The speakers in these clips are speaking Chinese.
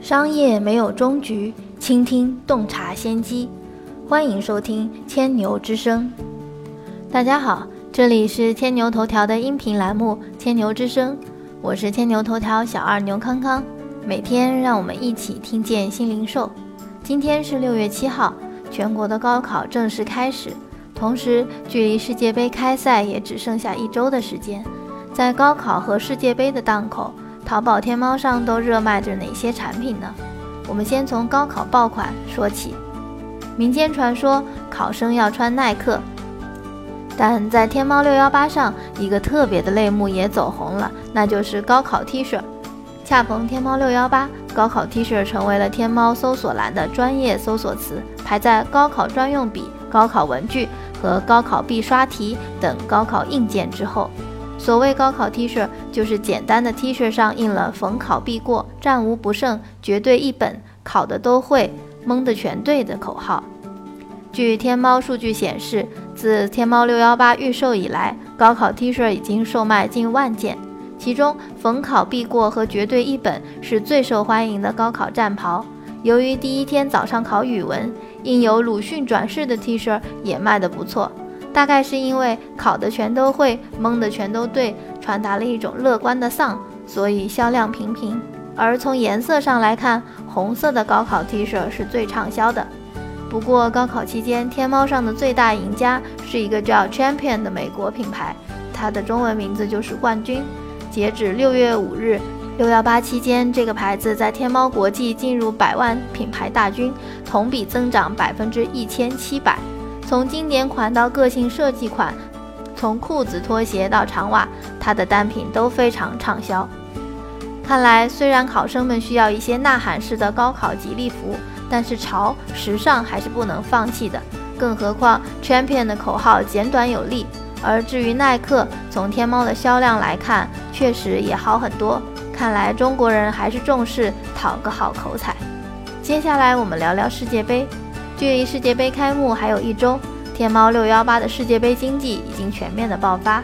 商业没有终局，倾听洞察先机。欢迎收听千牛之声。大家好，这里是千牛头条的音频栏目《千牛之声》，我是千牛头条小二牛康康。每天让我们一起听见新零售。今天是六月七号，全国的高考正式开始，同时距离世界杯开赛也只剩下一周的时间。在高考和世界杯的档口。淘宝、天猫上都热卖着哪些产品呢？我们先从高考爆款说起。民间传说考生要穿耐克，但在天猫六幺八上，一个特别的类目也走红了，那就是高考 T 恤。恰逢天猫六幺八，高考 T 恤成为了天猫搜索栏的专业搜索词，排在高考专用笔、高考文具和高考必刷题等高考硬件之后。所谓高考 T 恤，就是简单的 T 恤上印了“逢考必过”“战无不胜”“绝对一本”“考的都会”“蒙的全对”的口号。据天猫数据显示，自天猫六幺八预售以来，高考 T 恤已经售卖近万件，其中“逢考必过”和“绝对一本”是最受欢迎的高考战袍。由于第一天早上考语文，印有鲁迅转世的 T 恤也卖得不错。大概是因为考的全都会，蒙的全都对，传达了一种乐观的丧，所以销量平平。而从颜色上来看，红色的高考 T 恤是最畅销的。不过高考期间，天猫上的最大赢家是一个叫 Champion 的美国品牌，它的中文名字就是冠军。截止六月五日，六幺八期间，这个牌子在天猫国际进入百万品牌大军，同比增长百分之一千七百。从经典款到个性设计款，从裤子、拖鞋到长袜，它的单品都非常畅销。看来，虽然考生们需要一些呐喊式的高考吉利服，但是潮、时尚还是不能放弃的。更何况，Champion 的口号简短有力。而至于耐克，从天猫的销量来看，确实也好很多。看来中国人还是重视讨个好口彩。接下来，我们聊聊世界杯。距离世界杯开幕还有一周，天猫六幺八的世界杯经济已经全面的爆发。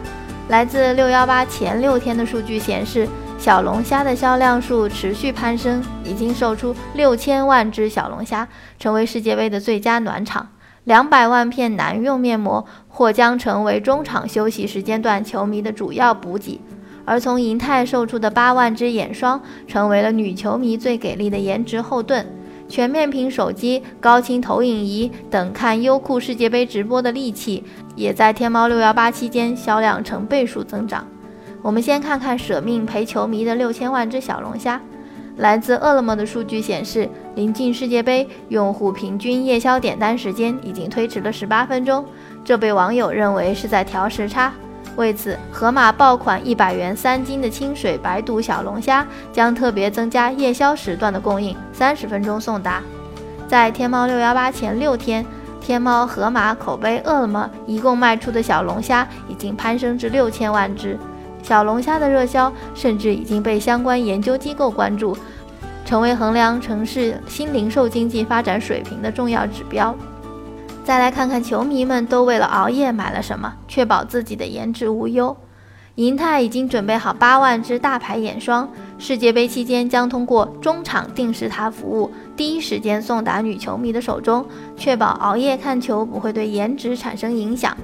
来自六幺八前六天的数据显示，小龙虾的销量数持续攀升，已经售出六千万只小龙虾，成为世界杯的最佳暖场。两百万片男用面膜或将成为中场休息时间段球迷的主要补给，而从银泰售出的八万支眼霜，成为了女球迷最给力的颜值后盾。全面屏手机、高清投影仪等看优酷世界杯直播的利器，也在天猫六幺八期间销量成倍数增长。我们先看看舍命陪球迷的六千万只小龙虾。来自饿了么的数据显示，临近世界杯，用户平均夜宵点单时间已经推迟了十八分钟，这被网友认为是在调时差。为此，盒马爆款一百元三斤的清水白肚小龙虾将特别增加夜宵时段的供应，三十分钟送达。在天猫六幺八前六天，天猫、盒马、口碑、饿了么一共卖出的小龙虾已经攀升至六千万只。小龙虾的热销甚至已经被相关研究机构关注，成为衡量城市新零售经济发展水平的重要指标。再来看看球迷们都为了熬夜买了什么，确保自己的颜值无忧。银泰已经准备好八万支大牌眼霜，世界杯期间将通过中场定时塔服务，第一时间送达女球迷的手中，确保熬夜看球不会对颜值产生影响。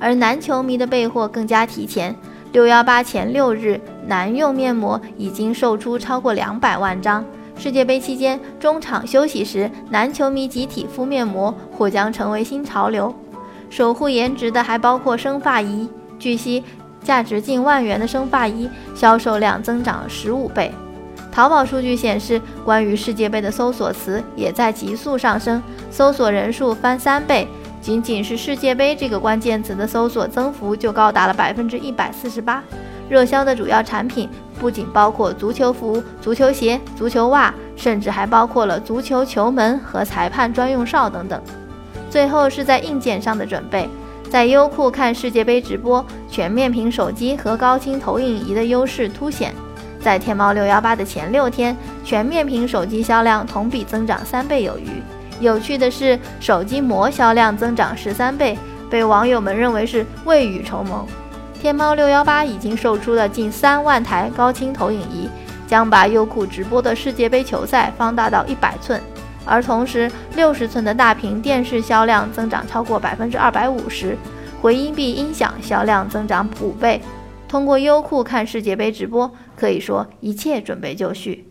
而男球迷的备货更加提前，六幺八前六日，男用面膜已经售出超过两百万张。世界杯期间，中场休息时，男球迷集体敷面膜或将成为新潮流。守护颜值的还包括生发仪。据悉，价值近万元的生发仪销售量增长了十五倍。淘宝数据显示，关于世界杯的搜索词也在急速上升，搜索人数翻三倍。仅仅是世界杯这个关键词的搜索增幅就高达了百分之一百四十八。热销的主要产品不仅包括足球服、足球鞋、足球袜，甚至还包括了足球球门和裁判专用哨等等。最后是在硬件上的准备，在优酷看世界杯直播，全面屏手机和高清投影仪的优势凸显。在天猫六幺八的前六天，全面屏手机销量同比增长三倍有余。有趣的是，手机膜销量增长十三倍，被网友们认为是未雨绸缪。天猫六幺八已经售出了近三万台高清投影仪，将把优酷直播的世界杯球赛放大到一百寸，而同时六十寸的大屏电视销量增长超过百分之二百五十，回音壁音响销量增长五倍。通过优酷看世界杯直播，可以说一切准备就绪。